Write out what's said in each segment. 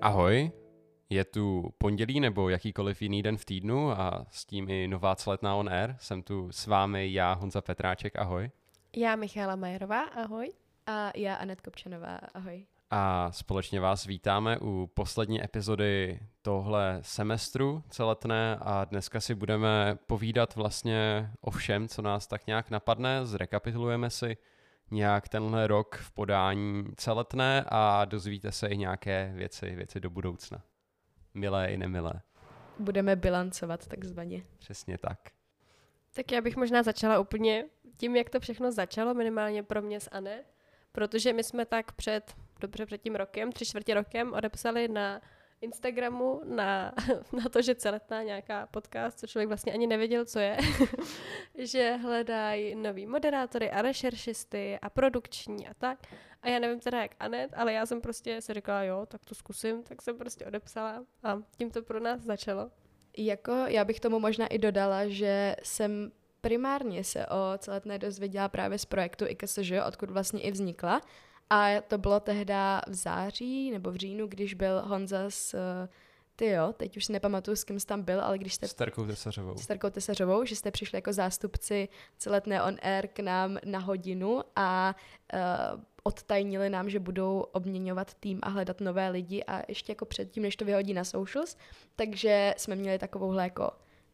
Ahoj, je tu pondělí nebo jakýkoliv jiný den v týdnu a s tím i nová celetná on air. Jsem tu s vámi já, Honza Petráček, ahoj. Já Michála Majerová, ahoj. A já Anet Kopčanová, ahoj. A společně vás vítáme u poslední epizody tohle semestru celetné a dneska si budeme povídat vlastně o všem, co nás tak nějak napadne. Zrekapitulujeme si nějak tenhle rok v podání celetné a dozvíte se i nějaké věci, věci do budoucna. Milé i nemilé. Budeme bilancovat takzvaně. Přesně tak. Tak já bych možná začala úplně tím, jak to všechno začalo, minimálně pro mě s Anet, protože my jsme tak před, dobře před tím rokem, tři čtvrtě rokem odepsali na Instagramu na, na to, že celetná nějaká podcast, co člověk vlastně ani nevěděl, co je, že hledají nový moderátory a rešeršisty a produkční a tak. A já nevím teda jak Anet, ale já jsem prostě si říkala, jo, tak to zkusím, tak jsem prostě odepsala a tím to pro nás začalo. Jako já bych tomu možná i dodala, že jsem primárně se o celetné dozvěděla právě z projektu IKSŽ, odkud vlastně i vznikla. A to bylo tehda v září nebo v říjnu, když byl Honza s ty jo, teď už si nepamatuju, s kým jsi tam byl, ale když jste... S Terkou Tesařovou. S Terkou Tesařovou, že jste přišli jako zástupci celetné on air k nám na hodinu a uh, odtajnili nám, že budou obměňovat tým a hledat nové lidi a ještě jako předtím, než to vyhodí na socials, takže jsme měli takovouhle jako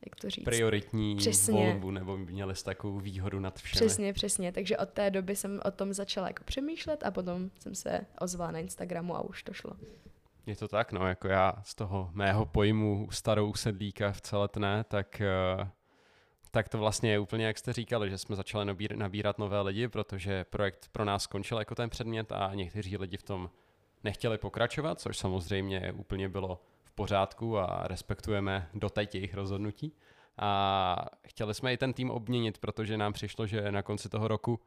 jak to říct? Prioritní přesně. volbu, nebo měli jste takovou výhodu nad všemi. Přesně, přesně. Takže od té doby jsem o tom začala jako přemýšlet a potom jsem se ozvala na Instagramu a už to šlo. Je to tak, no, jako já z toho mého pojmu starou sedlíka v celetné, tak, eh, tak to vlastně je úplně, jak jste říkali, že jsme začali nabírat, nabírat nové lidi, protože projekt pro nás skončil jako ten předmět a někteří lidi v tom nechtěli pokračovat, což samozřejmě úplně bylo pořádku a respektujeme doteď jejich rozhodnutí. A chtěli jsme i ten tým obměnit, protože nám přišlo, že na konci toho roku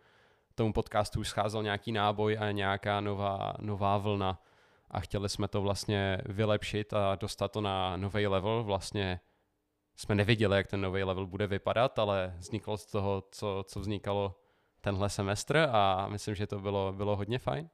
tomu podcastu už scházel nějaký náboj a nějaká nová, nová vlna a chtěli jsme to vlastně vylepšit a dostat to na nový level. Vlastně jsme nevěděli, jak ten nový level bude vypadat, ale vzniklo z toho, co, co vznikalo tenhle semestr a myslím, že to bylo, bylo hodně fajn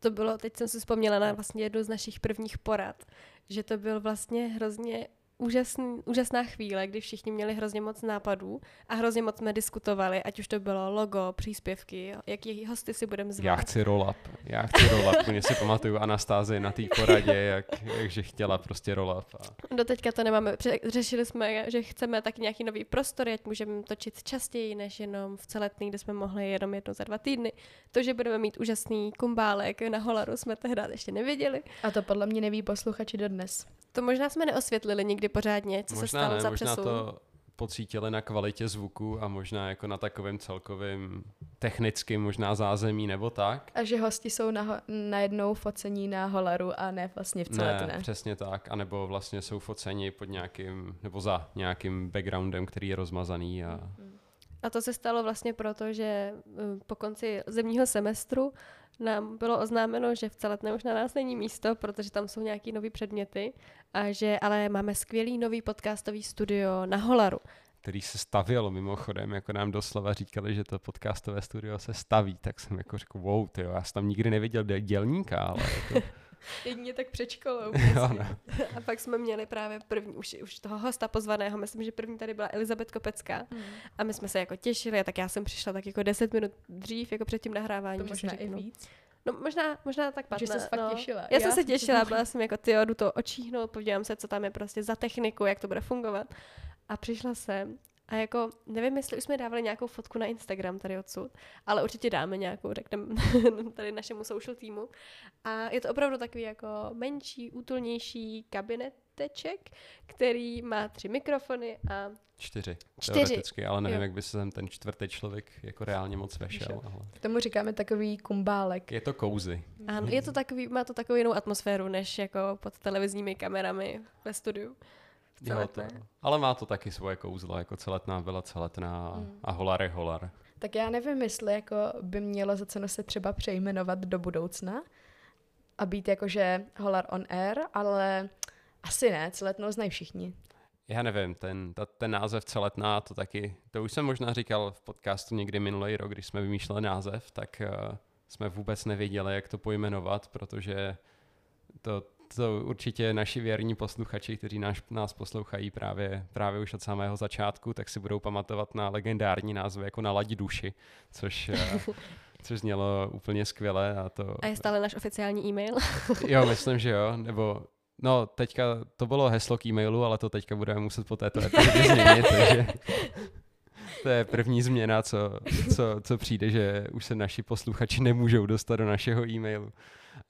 to bylo, teď jsem si vzpomněla na vlastně jednu z našich prvních porad, že to byl vlastně hrozně úžasný, úžasná chvíle, kdy všichni měli hrozně moc nápadů a hrozně moc jsme diskutovali, ať už to bylo logo, příspěvky, jaký hosty si budeme zvát. Já chci roll up, já chci roll up. Mě si pamatuju Anastázii na té poradě, jak, jakže chtěla prostě roll up. A... Do teďka to nemáme. Řešili jsme, že chceme tak nějaký nový prostor, ať můžeme točit častěji, než jenom v celetný, kde jsme mohli jenom jednou za dva týdny. To, že budeme mít úžasný kumbálek na Holaru, jsme tehdy ještě nevěděli. A to podle mě neví posluchači dodnes. To možná jsme neosvětlili nikdy pořádně, co možná se stalo ne, za možná přesun. to pocítili na kvalitě zvuku a možná jako na takovém celkovém technickým možná zázemí nebo tak. A že hosti jsou na, najednou focení na holaru a ne vlastně v celé Ne, přesně tak. A nebo vlastně jsou foceni pod nějakým, nebo za nějakým backgroundem, který je rozmazaný. A... a to se stalo vlastně proto, že eh, po konci zemního semestru nám bylo oznámeno, že v celetné už na nás není místo, protože tam jsou nějaký nový předměty a že ale máme skvělý nový podcastový studio na Holaru. Který se stavělo mimochodem, jako nám doslova říkali, že to podcastové studio se staví, tak jsem jako řekl, wow, tyjo, já jsem tam nikdy neviděl dělníka, ale jako... Jedině tak před školou. jo, no. A pak jsme měli právě první, už, už toho hosta pozvaného, myslím, že první tady byla Elizabeth Kopecká. Hmm. A my jsme se jako těšili, a tak já jsem přišla tak jako 10 minut dřív, jako před tím nahráváním. To možná i víc. No možná, možná tak patná. Že jsi se fakt no. těšila. Já, já jsem se těšila, byla jsem jako, ty jdu to očíhnout, podívám se, co tam je prostě za techniku, jak to bude fungovat. A přišla jsem a jako, nevím, jestli už jsme dávali nějakou fotku na Instagram tady odsud, ale určitě dáme nějakou, řekneme tady našemu social týmu. A je to opravdu takový jako menší, útulnější kabineteček, který má tři mikrofony a Čtyři, Čtyři. teoreticky, ale nevím, jo. jak by se ten čtvrtý člověk jako reálně moc vešel. Ale... K tomu říkáme takový kumbálek. Je to kouzy. Ano, je to takový, má to takovou jinou atmosféru, než jako pod televizními kamerami ve studiu. Jo, to, ale má to taky svoje kouzlo, jako celetná byla celetná hmm. a holar je holar. Tak já nevím, jestli jako by mělo za cenu se třeba přejmenovat do budoucna a být jakože holar on air, ale asi ne, celetnou znají všichni. Já nevím, ten, ta, ten název celetná, to taky, to už jsem možná říkal v podcastu někdy minulý rok, když jsme vymýšleli název, tak uh, jsme vůbec nevěděli, jak to pojmenovat, protože to to určitě naši věrní posluchači, kteří nás, nás poslouchají právě, právě už od samého začátku, tak si budou pamatovat na legendární názvy jako na ladi duši, což, eh, což znělo úplně skvěle. A, to, a je stále náš oficiální e-mail? jo, myslím, že jo, nebo No, teďka to bylo heslo k e-mailu, ale to teďka budeme muset po této epizodě změnit, takže to je první změna, co, co, co přijde, že už se naši posluchači nemůžou dostat do našeho e-mailu.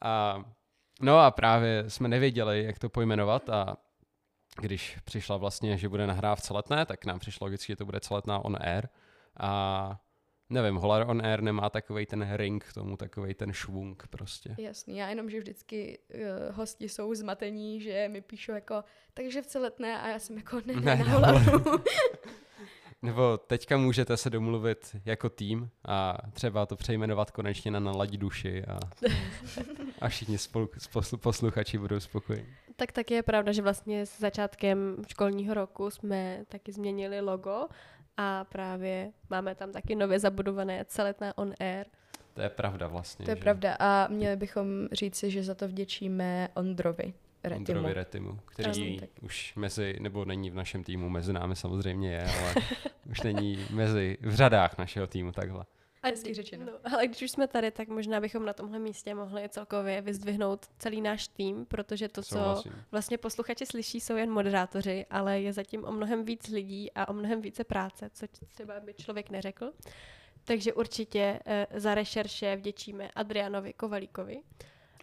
A, no a právě jsme nevěděli, jak to pojmenovat a když přišla vlastně, že bude nahrát celetné, tak nám přišlo logicky, že to bude celetná on air. A nevím, Holar on Air nemá takový ten ring k tomu, takový ten švung prostě. Jasný, já jenom, že vždycky uh, hosti jsou zmatení, že mi píšou jako, takže v celetné a já jsem jako ne, ne, ne na Holaru. Nebo teďka můžete se domluvit jako tým a třeba to přejmenovat konečně na Naladí duši a, a všichni spolu, posluchači budou spokojení. Tak taky je pravda, že vlastně s začátkem školního roku jsme taky změnili logo a právě máme tam taky nově zabudované celetná on air. To je pravda vlastně. To je že? pravda a měli bychom říci, že za to vděčíme Ondrovi. Retimu. Ondrovi Retimu, který ano, už mezi, nebo není v našem týmu, mezi námi samozřejmě je, ale už není mezi, v řadách našeho týmu takhle. A Hezky řečeno. No, ale když už jsme tady, tak možná bychom na tomhle místě mohli celkově vyzdvihnout celý náš tým, protože to, co vlastně posluchači slyší, jsou jen moderátoři, ale je zatím o mnohem víc lidí a o mnohem více práce, co třeba by člověk neřekl. Takže určitě uh, za rešerše vděčíme Adrianovi Kovalíkovi.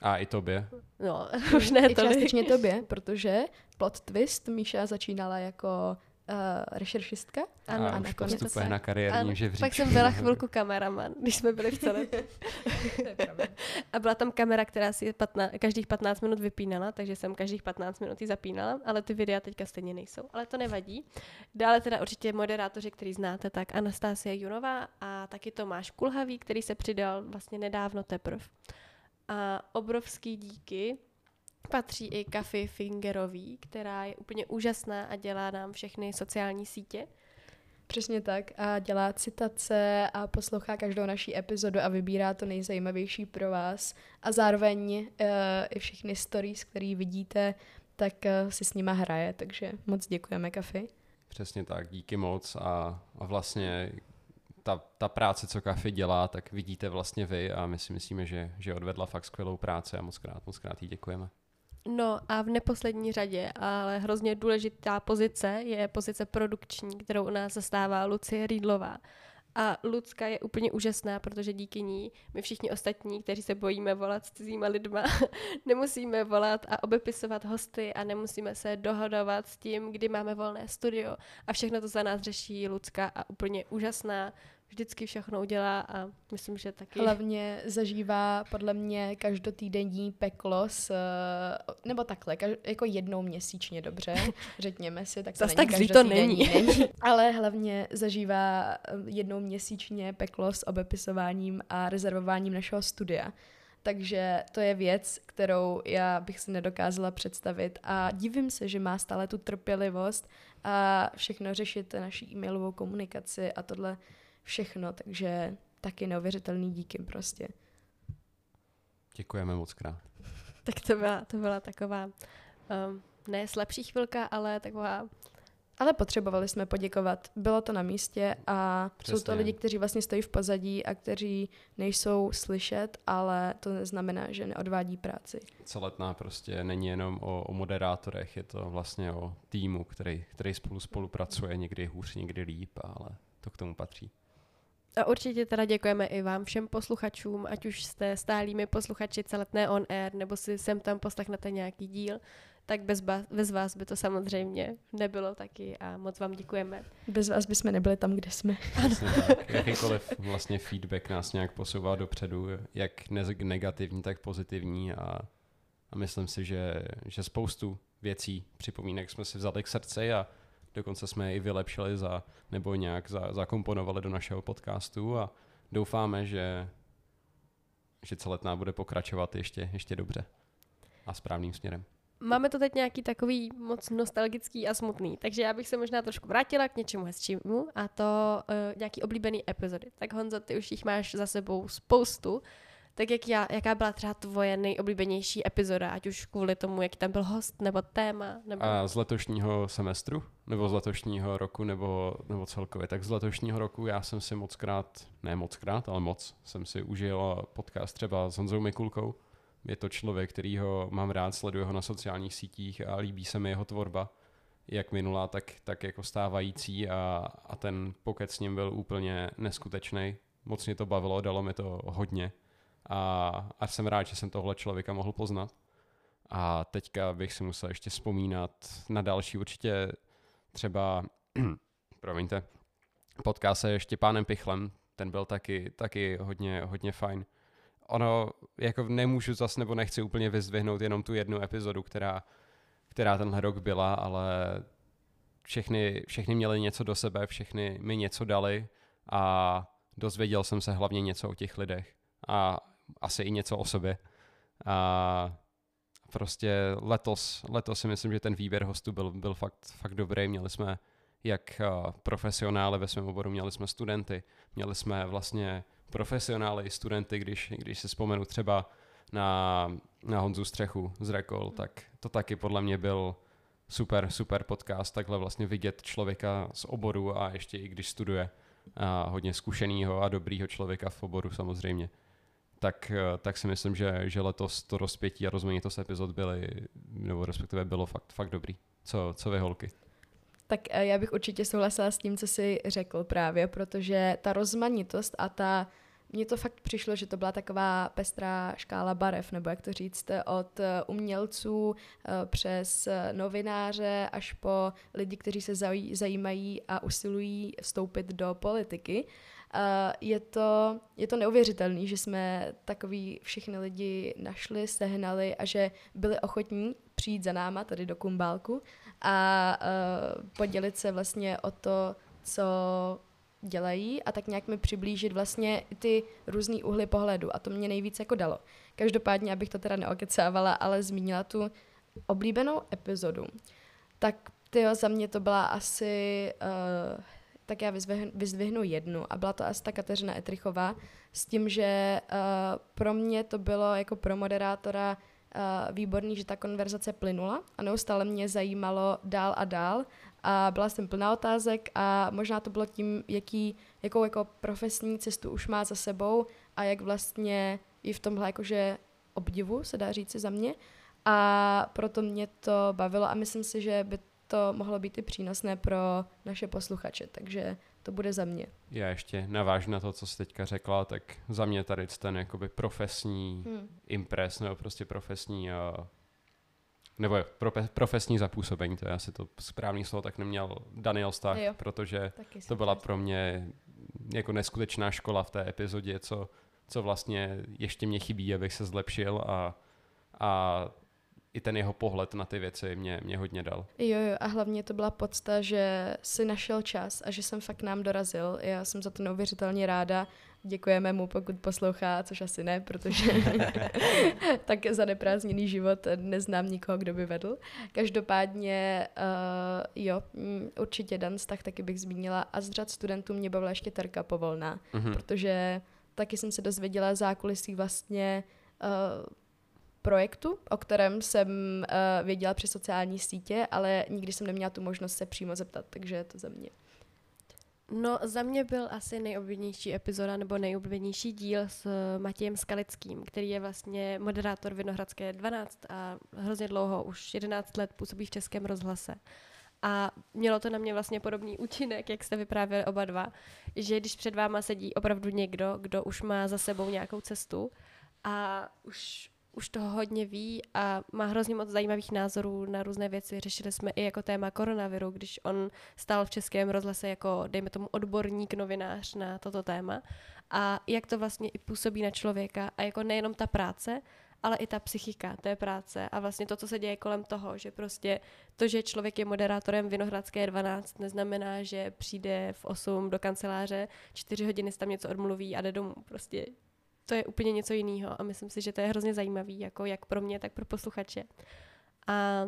A i tobě. No, už ne I částečně tobě, protože plot twist Míša začínala jako uh, rešeršistka. Ano, a, a už postupuje na kariérním žebříčku. Pak jsem byla chvilku kameraman, když jsme byli v celé. a byla tam kamera, která si 15, každých 15 minut vypínala, takže jsem každých 15 minut ji zapínala, ale ty videa teďka stejně nejsou. Ale to nevadí. Dále teda určitě moderátoři, který znáte, tak Anastasia Junová a taky Tomáš Kulhavý, který se přidal vlastně nedávno teprv. A obrovský díky patří i Kafi Fingerový, která je úplně úžasná a dělá nám všechny sociální sítě. Přesně tak a dělá citace a poslouchá každou naší epizodu a vybírá to nejzajímavější pro vás a zároveň uh, i všechny stories, které vidíte, tak uh, si s nima hraje, takže moc děkujeme Kafi. Přesně tak, díky moc a, a vlastně ta, ta práce, co Kafi dělá, tak vidíte vlastně vy a my si myslíme, že, že odvedla fakt skvělou práci a moc krát, moc krát jí děkujeme. No a v neposlední řadě, ale hrozně důležitá pozice je pozice produkční, kterou u nás zastává Lucie Rýdlová. A Lucka je úplně úžasná, protože díky ní my všichni ostatní, kteří se bojíme volat s cizíma lidma, nemusíme volat a obepisovat hosty a nemusíme se dohodovat s tím, kdy máme volné studio. A všechno to za nás řeší Lucka a úplně úžasná vždycky všechno udělá a myslím, že taky. Hlavně zažívá podle mě každotýdenní peklo s, nebo takhle, kaž, jako jednou měsíčně, dobře, řekněme si, tak to Zas není tak to není. není. Ale hlavně zažívá eh, jednou měsíčně peklo s obepisováním a rezervováním našeho studia. Takže to je věc, kterou já bych si nedokázala představit a divím se, že má stále tu trpělivost a všechno řešit naší e-mailovou komunikaci a tohle všechno, takže taky neuvěřitelný díky prostě. Děkujeme moc krát. tak to byla, to byla taková um, ne slabší chvilka, ale taková ale potřebovali jsme poděkovat. Bylo to na místě a Přesně. jsou to lidi, kteří vlastně stojí v pozadí a kteří nejsou slyšet, ale to neznamená, že neodvádí práci. Celetná prostě není jenom o, o moderátorech, je to vlastně o týmu, který, který spolu spolupracuje, někdy hůř, někdy líp, ale to k tomu patří. A určitě teda děkujeme i vám všem posluchačům, ať už jste stálými posluchači celetné on air, nebo si sem tam poslechnete nějaký díl, tak bez, ba- bez vás by to samozřejmě nebylo taky a moc vám děkujeme. Bez vás bychom nebyli tam, kde jsme. Ano. Jakýkoliv vlastně feedback nás nějak posouvá dopředu, jak negativní, tak pozitivní a, a myslím si, že, že spoustu věcí, připomínek jsme si vzali k srdci a Dokonce jsme je i vylepšili za, nebo nějak za, zakomponovali do našeho podcastu a doufáme, že, že celetná bude pokračovat ještě, ještě dobře a správným směrem. Máme to teď nějaký takový moc nostalgický a smutný, takže já bych se možná trošku vrátila k něčemu hezčímu a to uh, nějaký oblíbený epizody. Tak Honzo, ty už jich máš za sebou spoustu, Tak jak já, jaká byla třeba tvoje nejoblíbenější epizoda, ať už kvůli tomu, jaký tam byl host, nebo téma, nebo... A z letošního semestru? Nebo z letošního roku, nebo, nebo celkově? Tak z letošního roku já jsem si moc krát, ne moc krát, ale moc, jsem si užil podcast třeba s Honzou Mikulkou. Je to člověk, který ho mám rád, sleduju ho na sociálních sítích a líbí se mi jeho tvorba jak minulá, tak, tak jako stávající a, a ten pokec s ním byl úplně neskutečný. Moc mě to bavilo, dalo mi to hodně a, a jsem rád, že jsem tohle člověka mohl poznat. A teďka bych si musel ještě vzpomínat na další určitě třeba, promiňte, potká se ještě pánem Pichlem, ten byl taky, taky hodně, hodně fajn. Ono, jako nemůžu zase nebo nechci úplně vyzdvihnout jenom tu jednu epizodu, která která tenhle rok byla, ale všechny, všechny měly něco do sebe, všechny mi něco dali a dozvěděl jsem se hlavně něco o těch lidech a asi i něco o sobě. A prostě letos, letos si myslím, že ten výběr hostů byl, byl fakt, fakt dobrý. Měli jsme jak profesionály ve svém oboru, měli jsme studenty, měli jsme vlastně profesionály i studenty, když, když si vzpomenu třeba na, na Honzu Střechu z Rekol, tak to taky podle mě byl super, super podcast, takhle vlastně vidět člověka z oboru a ještě i když studuje a hodně zkušeného a dobrýho člověka v oboru samozřejmě. Tak, tak si myslím, že, že letos to rozpětí a rozmanitost epizod byly, nebo respektive bylo fakt, fakt dobrý. Co, co vy holky? Tak eh, já bych určitě souhlasila s tím, co jsi řekl právě, protože ta rozmanitost a ta mně to fakt přišlo, že to byla taková pestrá škála barev, nebo jak to říct, od eh, umělců eh, přes novináře až po lidi, kteří se zajímají a usilují vstoupit do politiky. Eh, je to, je to neuvěřitelné, že jsme takový všechny lidi našli, sehnali a že byli ochotní přijít za náma tady do Kumbálku a podělit se vlastně o to, co dělají a tak nějak mi přiblížit vlastně ty různý úhly pohledu a to mě nejvíc jako dalo. Každopádně, abych to teda neokecávala, ale zmínila tu oblíbenou epizodu, tak tyjo, za mě to byla asi, uh, tak já vyzvihnu, vyzvihnu jednu a byla to asi ta Kateřina Etrichová s tím, že uh, pro mě to bylo jako pro moderátora uh, výborný, že ta konverzace plynula a neustále mě zajímalo dál a dál a byla jsem plná otázek a možná to bylo tím, jaký, jakou jako profesní cestu už má za sebou a jak vlastně i v tomhle jakože obdivu, se dá říci za mě. A proto mě to bavilo a myslím si, že by to mohlo být i přínosné pro naše posluchače, takže to bude za mě. Já ještě navážu na to, co jsi teďka řekla, tak za mě tady ten jakoby profesní hmm. impres, nebo prostě profesní uh, nebo profe, profesní zapůsobení, to je asi to správný slovo, tak neměl Daniel Stach, jo. protože to byla pro mě jako neskutečná škola v té epizodě, co, co vlastně ještě mě chybí, abych se zlepšil a, a i ten jeho pohled na ty věci mě, mě hodně dal. Jo, jo, a hlavně to byla podsta, že si našel čas a že jsem fakt nám dorazil. Já jsem za to neuvěřitelně ráda. Děkujeme mu, pokud poslouchá, což asi ne, protože tak za neprázdněný život neznám nikoho, kdo by vedl. Každopádně, uh, jo, mm, určitě Dan tak taky bych zmínila. A z řad studentů mě bavila ještě Terka Povolná, mm-hmm. protože taky jsem se dozvěděla zákulisí vlastně uh, projektu, o kterém jsem uh, věděla přes sociální sítě, ale nikdy jsem neměla tu možnost se přímo zeptat, takže je to za mě. No, za mě byl asi nejoblíbenější epizoda nebo nejoblíbenější díl s Matějem Skalickým, který je vlastně moderátor Vinohradské 12 a hrozně dlouho, už 11 let působí v Českém rozhlase. A mělo to na mě vlastně podobný účinek, jak jste vyprávěli oba dva, že když před váma sedí opravdu někdo, kdo už má za sebou nějakou cestu a už už toho hodně ví a má hrozně moc zajímavých názorů na různé věci. Řešili jsme i jako téma koronaviru, když on stál v českém rozhlase jako, dejme tomu, odborník, novinář na toto téma. A jak to vlastně i působí na člověka a jako nejenom ta práce, ale i ta psychika té práce a vlastně to, co se děje kolem toho, že prostě to, že člověk je moderátorem Vinohradské 12, neznamená, že přijde v 8 do kanceláře, 4 hodiny si tam něco odmluví a jde domů. Prostě to je úplně něco jiného a myslím si, že to je hrozně zajímavý, jako jak pro mě, tak pro posluchače. A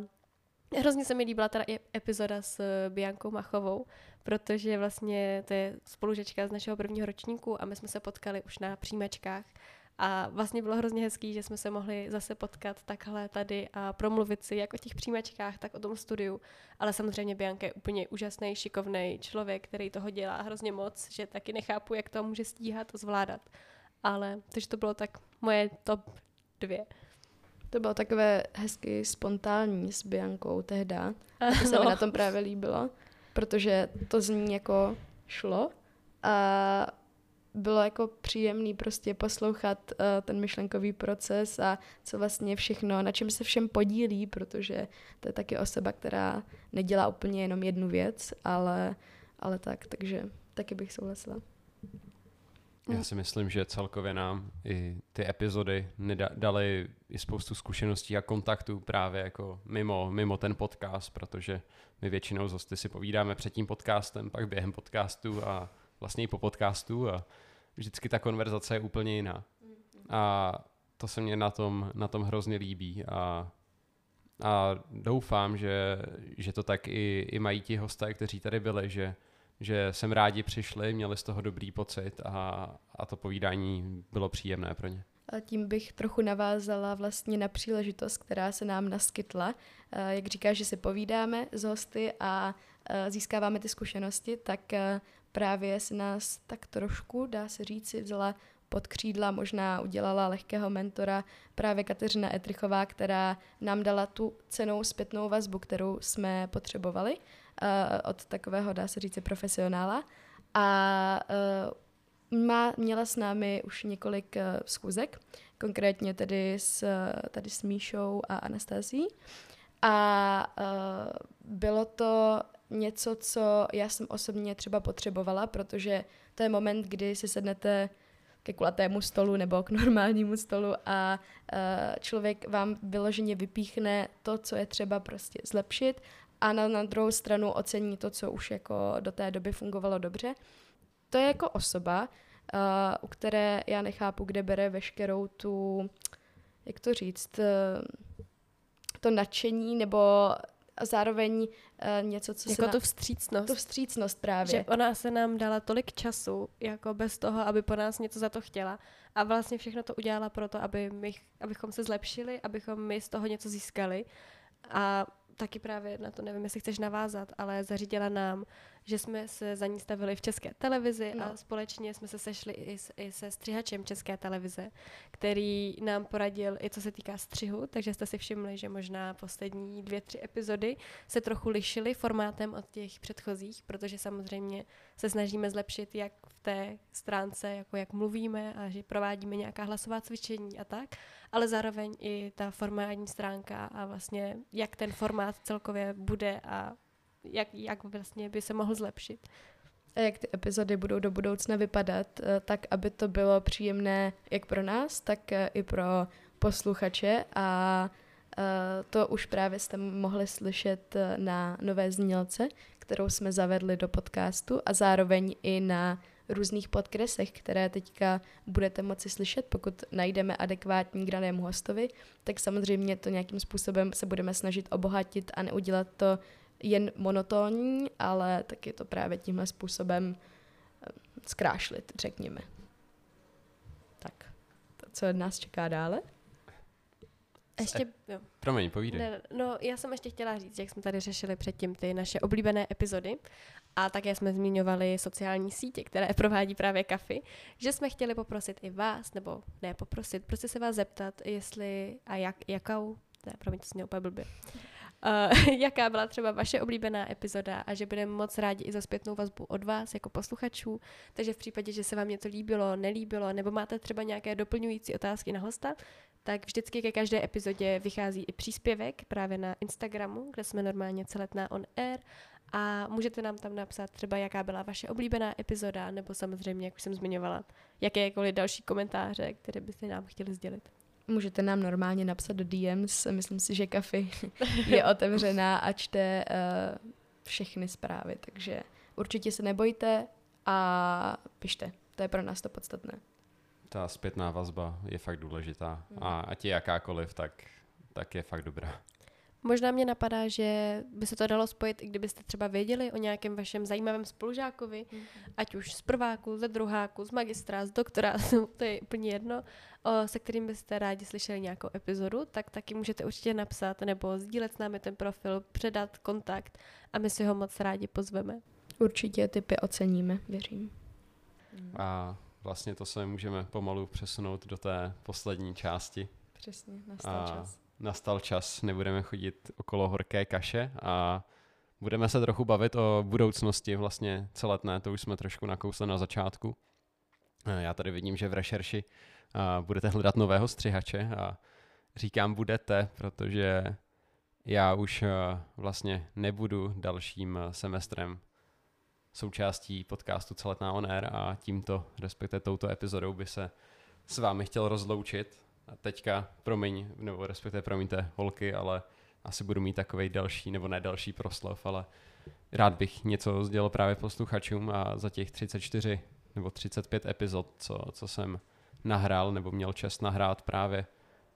hrozně se mi líbila i epizoda s Biankou Machovou, protože vlastně to je spolužečka z našeho prvního ročníku a my jsme se potkali už na přijímačkách A vlastně bylo hrozně hezký, že jsme se mohli zase potkat takhle tady a promluvit si jak o těch přijímačkách, tak o tom studiu. Ale samozřejmě Bianka je úplně úžasný, šikovný člověk, který toho dělá hrozně moc, že taky nechápu, jak to může stíhat a zvládat. Ale takže to bylo tak moje top dvě. To bylo takové hezky spontánní s Biankou tehda. A to se mi na tom právě líbilo, protože to zní jako šlo a bylo jako příjemný prostě poslouchat uh, ten myšlenkový proces a co vlastně všechno, na čem se všem podílí, protože to je taky osoba, která nedělá úplně jenom jednu věc, ale, ale tak, takže taky bych souhlasila. Já si myslím, že celkově nám i ty epizody dali i spoustu zkušeností a kontaktů právě jako mimo, mimo ten podcast, protože my většinou z hosty si povídáme před tím podcastem, pak během podcastu a vlastně i po podcastu a vždycky ta konverzace je úplně jiná. A to se mně na tom, na tom hrozně líbí a, a doufám, že, že to tak i, i mají ti hosté, kteří tady byli, že, že sem rádi přišli, měli z toho dobrý pocit a, a to povídání bylo příjemné pro ně. A tím bych trochu navázala vlastně na příležitost, která se nám naskytla. Jak říkáš, že si povídáme s hosty a získáváme ty zkušenosti, tak právě se nás tak trošku, dá se říci, vzala pod křídla, možná udělala lehkého mentora právě Kateřina Etrichová, která nám dala tu cenou zpětnou vazbu, kterou jsme potřebovali od takového, dá se říci, profesionála. A uh, má, měla s námi už několik uh, schůzek, konkrétně tedy s, tady s Míšou a Anastází. A uh, bylo to něco, co já jsem osobně třeba potřebovala, protože to je moment, kdy si sednete ke kulatému stolu nebo k normálnímu stolu a uh, člověk vám vyloženě vypíchne to, co je třeba prostě zlepšit a na, na druhou stranu ocení to, co už jako do té doby fungovalo dobře. To je jako osoba, uh, u které já nechápu, kde bere veškerou tu, jak to říct, uh, to nadšení nebo a zároveň uh, něco, co jako se... Jako tu vstřícnost. Tu vstřícnost právě. Že ona se nám dala tolik času, jako bez toho, aby po nás něco za to chtěla. A vlastně všechno to udělala proto, aby my, abychom se zlepšili, abychom my z toho něco získali. A taky právě na to nevím, jestli chceš navázat, ale zařídila nám že jsme se za ní stavili v České televizi no. a společně jsme se sešli i, s, i se střihačem České televize, který nám poradil i co se týká střihu, takže jste si všimli, že možná poslední dvě, tři epizody se trochu lišily formátem od těch předchozích, protože samozřejmě se snažíme zlepšit jak v té stránce, jako jak mluvíme a že provádíme nějaká hlasová cvičení a tak, ale zároveň i ta formální stránka a vlastně jak ten formát celkově bude a jak, jak vlastně by se mohl zlepšit. A jak ty epizody budou do budoucna vypadat, eh, tak aby to bylo příjemné jak pro nás, tak eh, i pro posluchače a eh, to už právě jste mohli slyšet na nové znělce, kterou jsme zavedli do podcastu a zároveň i na různých podkresech, které teďka budete moci slyšet, pokud najdeme adekvátní k danému hostovi, tak samozřejmě to nějakým způsobem se budeme snažit obohatit a neudělat to jen monotónní, ale taky to právě tímhle způsobem eh, zkrášlit, řekněme. Tak, to, co nás čeká dále? Ještě, jo. Promiň, povídej. Ne, no, já jsem ještě chtěla říct, jak jsme tady řešili předtím ty naše oblíbené epizody a také jsme zmiňovali sociální sítě, které provádí právě Kafy, že jsme chtěli poprosit i vás, nebo ne poprosit, prostě se vás zeptat, jestli a jak, jakou, ne, promiň, to mě úplně blbě, uh, jaká byla třeba vaše oblíbená epizoda a že budeme moc rádi i za zpětnou vazbu od vás jako posluchačů. Takže v případě, že se vám něco líbilo, nelíbilo, nebo máte třeba nějaké doplňující otázky na hosta, tak vždycky ke každé epizodě vychází i příspěvek právě na Instagramu, kde jsme normálně celetná on air a můžete nám tam napsat třeba, jaká byla vaše oblíbená epizoda, nebo samozřejmě, jak už jsem zmiňovala, jakékoliv další komentáře, které byste nám chtěli sdělit. Můžete nám normálně napsat do DMs, myslím si, že Kafy je otevřená a čte uh, všechny zprávy, takže určitě se nebojte a pište, to je pro nás to podstatné. Ta zpětná vazba je fakt důležitá hmm. a ať je jakákoliv, tak, tak je fakt dobrá. Možná mě napadá, že by se to dalo spojit, i kdybyste třeba věděli o nějakém vašem zajímavém spolužákovi, mm. ať už z prváku, ze druháku, z magistra, z doktora, to je úplně jedno, o, se kterým byste rádi slyšeli nějakou epizodu, tak taky můžete určitě napsat nebo sdílet s námi ten profil, předat kontakt a my si ho moc rádi pozveme. Určitě typy oceníme, věřím. A vlastně to se můžeme pomalu přesunout do té poslední části. Přesně, nastal a čas. Nastal čas, nebudeme chodit okolo horké kaše a budeme se trochu bavit o budoucnosti vlastně celetné, to už jsme trošku nakousli na začátku. Já tady vidím, že v rešerši budete hledat nového střihače a říkám budete, protože já už vlastně nebudu dalším semestrem součástí podcastu Celetná on air a tímto, respektive touto epizodou by se s vámi chtěl rozloučit. A teďka, promiň, nebo respektive promiňte holky, ale asi budu mít takový další, nebo ne další proslov, ale rád bych něco sdělil právě posluchačům a za těch 34 nebo 35 epizod, co, co jsem nahrál nebo měl čest nahrát právě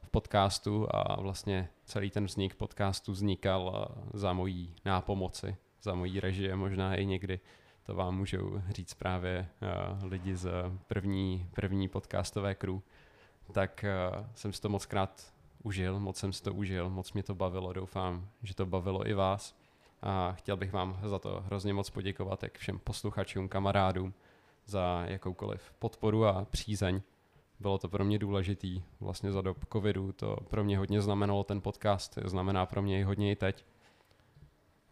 v podcastu a vlastně celý ten vznik podcastu vznikal za mojí nápomoci, za mojí režie možná i někdy. To vám můžou říct právě uh, lidi z první, první podcastové crew, tak uh, jsem si to moc krát užil, moc jsem si to užil, moc mě to bavilo, doufám, že to bavilo i vás. A chtěl bych vám za to hrozně moc poděkovat, jak všem posluchačům, kamarádům, za jakoukoliv podporu a přízeň. Bylo to pro mě důležitý, vlastně za dob covidu to pro mě hodně znamenalo ten podcast, znamená pro mě i hodně i teď.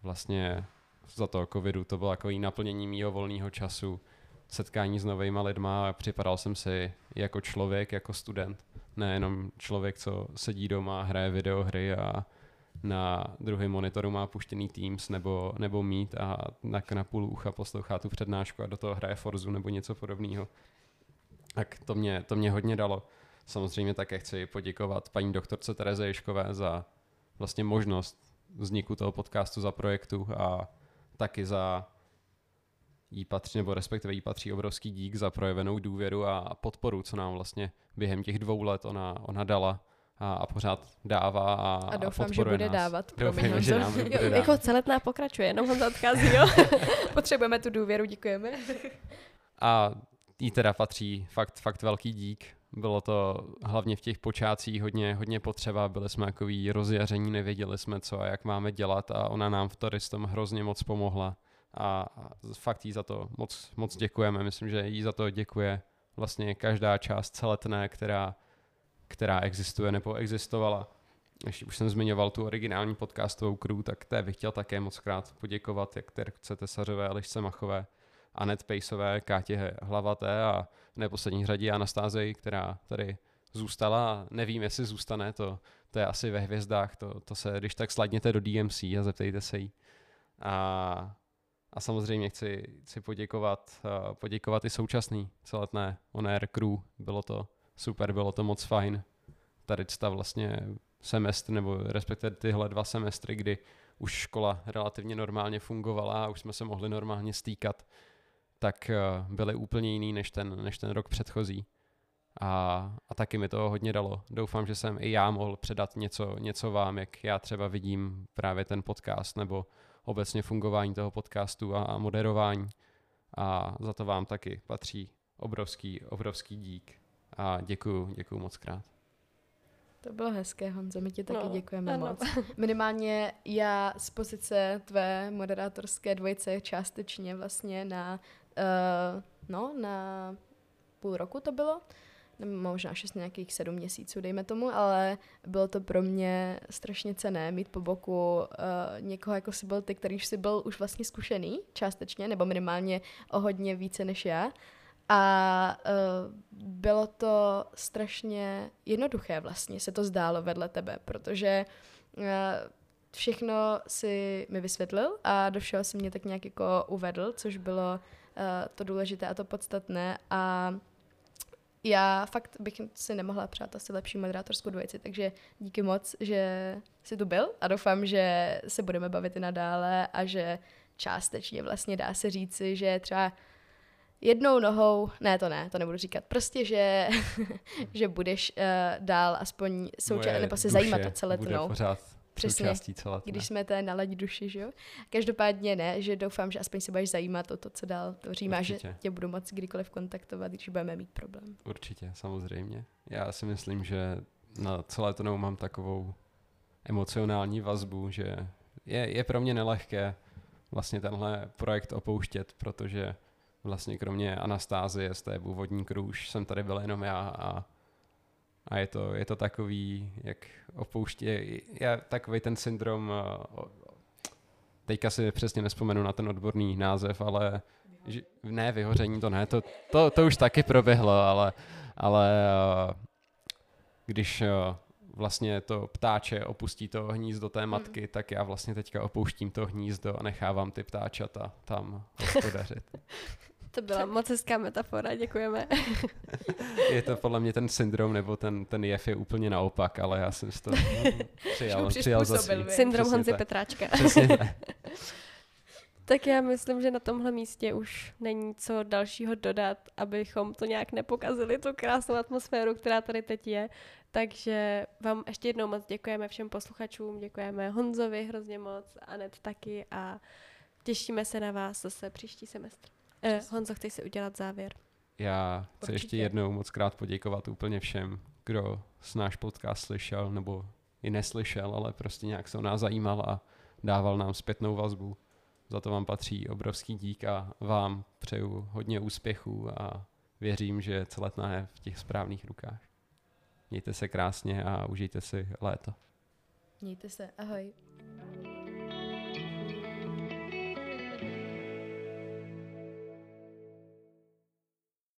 Vlastně za toho covidu to bylo jako naplnění mýho volného času, setkání s novými lidma a připadal jsem si jako člověk, jako student. Nejenom člověk, co sedí doma, hraje videohry a na druhém monitoru má puštěný Teams nebo, nebo Meet a na, na půl ucha poslouchá tu přednášku a do toho hraje Forzu nebo něco podobného. Tak to mě, to mě hodně dalo. Samozřejmě také chci poděkovat paní doktorce Tereze Ješkové za vlastně možnost vzniku toho podcastu za projektu a taky za jí patří, nebo respektive jí patří obrovský dík za projevenou důvěru a podporu, co nám vlastně během těch dvou let ona, ona dala a, a pořád dává a, a doufám, a že bude nás. dávat. Doufám, že nám bude jo, Jako celetná pokračuje, jenom Honza odchází, jo. Potřebujeme tu důvěru, děkujeme. a jí teda patří fakt, fakt velký dík. Bylo to hlavně v těch počátcích hodně, hodně potřeba, byli jsme takový rozjaření, nevěděli jsme co a jak máme dělat a ona nám v tom hrozně moc pomohla a fakt jí za to moc, moc děkujeme. Myslím, že jí za to děkuje vlastně každá část celetné, která, která existuje nebo existovala. Ještě už jsem zmiňoval tu originální podcastovou crew, tak té bych chtěl také moc krát poděkovat, jak Terce Tesařové, Lišce Machové, Anet Pejsové, Kátě Hlavaté a v neposlední řadě Anastázej, která tady zůstala. Nevím, jestli zůstane, to, to je asi ve hvězdách, to, to se, když tak sladněte do DMC a zeptejte se jí. A, a samozřejmě chci, chci poděkovat, uh, poděkovat i současný celetné On Air Crew. Bylo to super, bylo to moc fajn. Tady ta vlastně semestr, nebo respektive tyhle dva semestry, kdy už škola relativně normálně fungovala a už jsme se mohli normálně stýkat tak eh, byly úplně jiný než ten, než ten rok předchozí. A, a taky mi to hodně dalo. Doufám, že jsem i já mohl předat něco, něco vám, jak já třeba vidím právě ten podcast nebo obecně fungování toho podcastu a, moderování. A za to vám taky patří obrovský, obrovský dík. A děkuju, děkuju moc krát. To bylo hezké, Honzo, my ti taky no, děkujeme ano. moc. Minimálně já z pozice tvé moderátorské dvojice částečně vlastně na Uh, no, na půl roku to bylo, možná šest nějakých sedm měsíců, dejme tomu, ale bylo to pro mě strašně cené mít po boku uh, někoho, jako si byl ty, který si byl už vlastně zkušený částečně, nebo minimálně o hodně více než já. A uh, bylo to strašně jednoduché vlastně, se to zdálo vedle tebe, protože uh, všechno si mi vysvětlil a do všeho si mě tak nějak jako uvedl, což bylo Eh, to důležité a to podstatné a já fakt bych si nemohla přát asi lepší moderátorskou dvojici, takže díky moc, že jsi tu byl a doufám, že se budeme bavit i nadále a že částečně vlastně dá se říci, že třeba jednou nohou, ne to ne, to nebudu říkat, prostě, že, že budeš uh, dál aspoň současně, nebo se zajímat o celé bude pořád Přesně, součástí celé. když jsme té nalaď duši, že jo? Každopádně ne, že doufám, že aspoň se budeš zajímat o to, co dál tvořím a že tě budu moc kdykoliv kontaktovat, když budeme mít problém. Určitě, samozřejmě. Já si myslím, že na celé to mám takovou emocionální vazbu, že je, je pro mě nelehké vlastně tenhle projekt opouštět, protože vlastně kromě Anastázie z té původní kruž jsem tady byl jenom já a, a je, to, je to takový, jak opouští, je, je takový ten syndrom, eh, teďka si přesně nespomenu na ten odborný název, ale že, ne, vyhoření to ne, to, to, to už taky proběhlo, ale, ale eh, když eh, vlastně to ptáče opustí to hnízdo té matky, tak já vlastně teďka opouštím to hnízdo a nechávám ty ptáčata tam hospodařit. To byla moc hezká metafora, děkujeme. je to podle mě ten syndrom, nebo ten, ten jev je úplně naopak, ale já jsem si to přijal, přijal za svý. Syndrom Přesně Honzy tak. Petráčka. Přesně tak. Tak já myslím, že na tomhle místě už není co dalšího dodat, abychom to nějak nepokazili, tu krásnou atmosféru, která tady teď je. Takže vám ještě jednou moc děkujeme všem posluchačům, děkujeme Honzovi hrozně moc, Anet taky a těšíme se na vás zase příští semestr. Eh, Honzo, chceš si udělat závěr? Já chci Určitě. ještě jednou moc krát poděkovat úplně všem, kdo s náš podcast slyšel, nebo i neslyšel, ale prostě nějak se o nás zajímal a dával nám zpětnou vazbu. Za to vám patří obrovský dík a vám přeju hodně úspěchů a věřím, že celetná je v těch správných rukách. Mějte se krásně a užijte si léto. Mějte se, ahoj.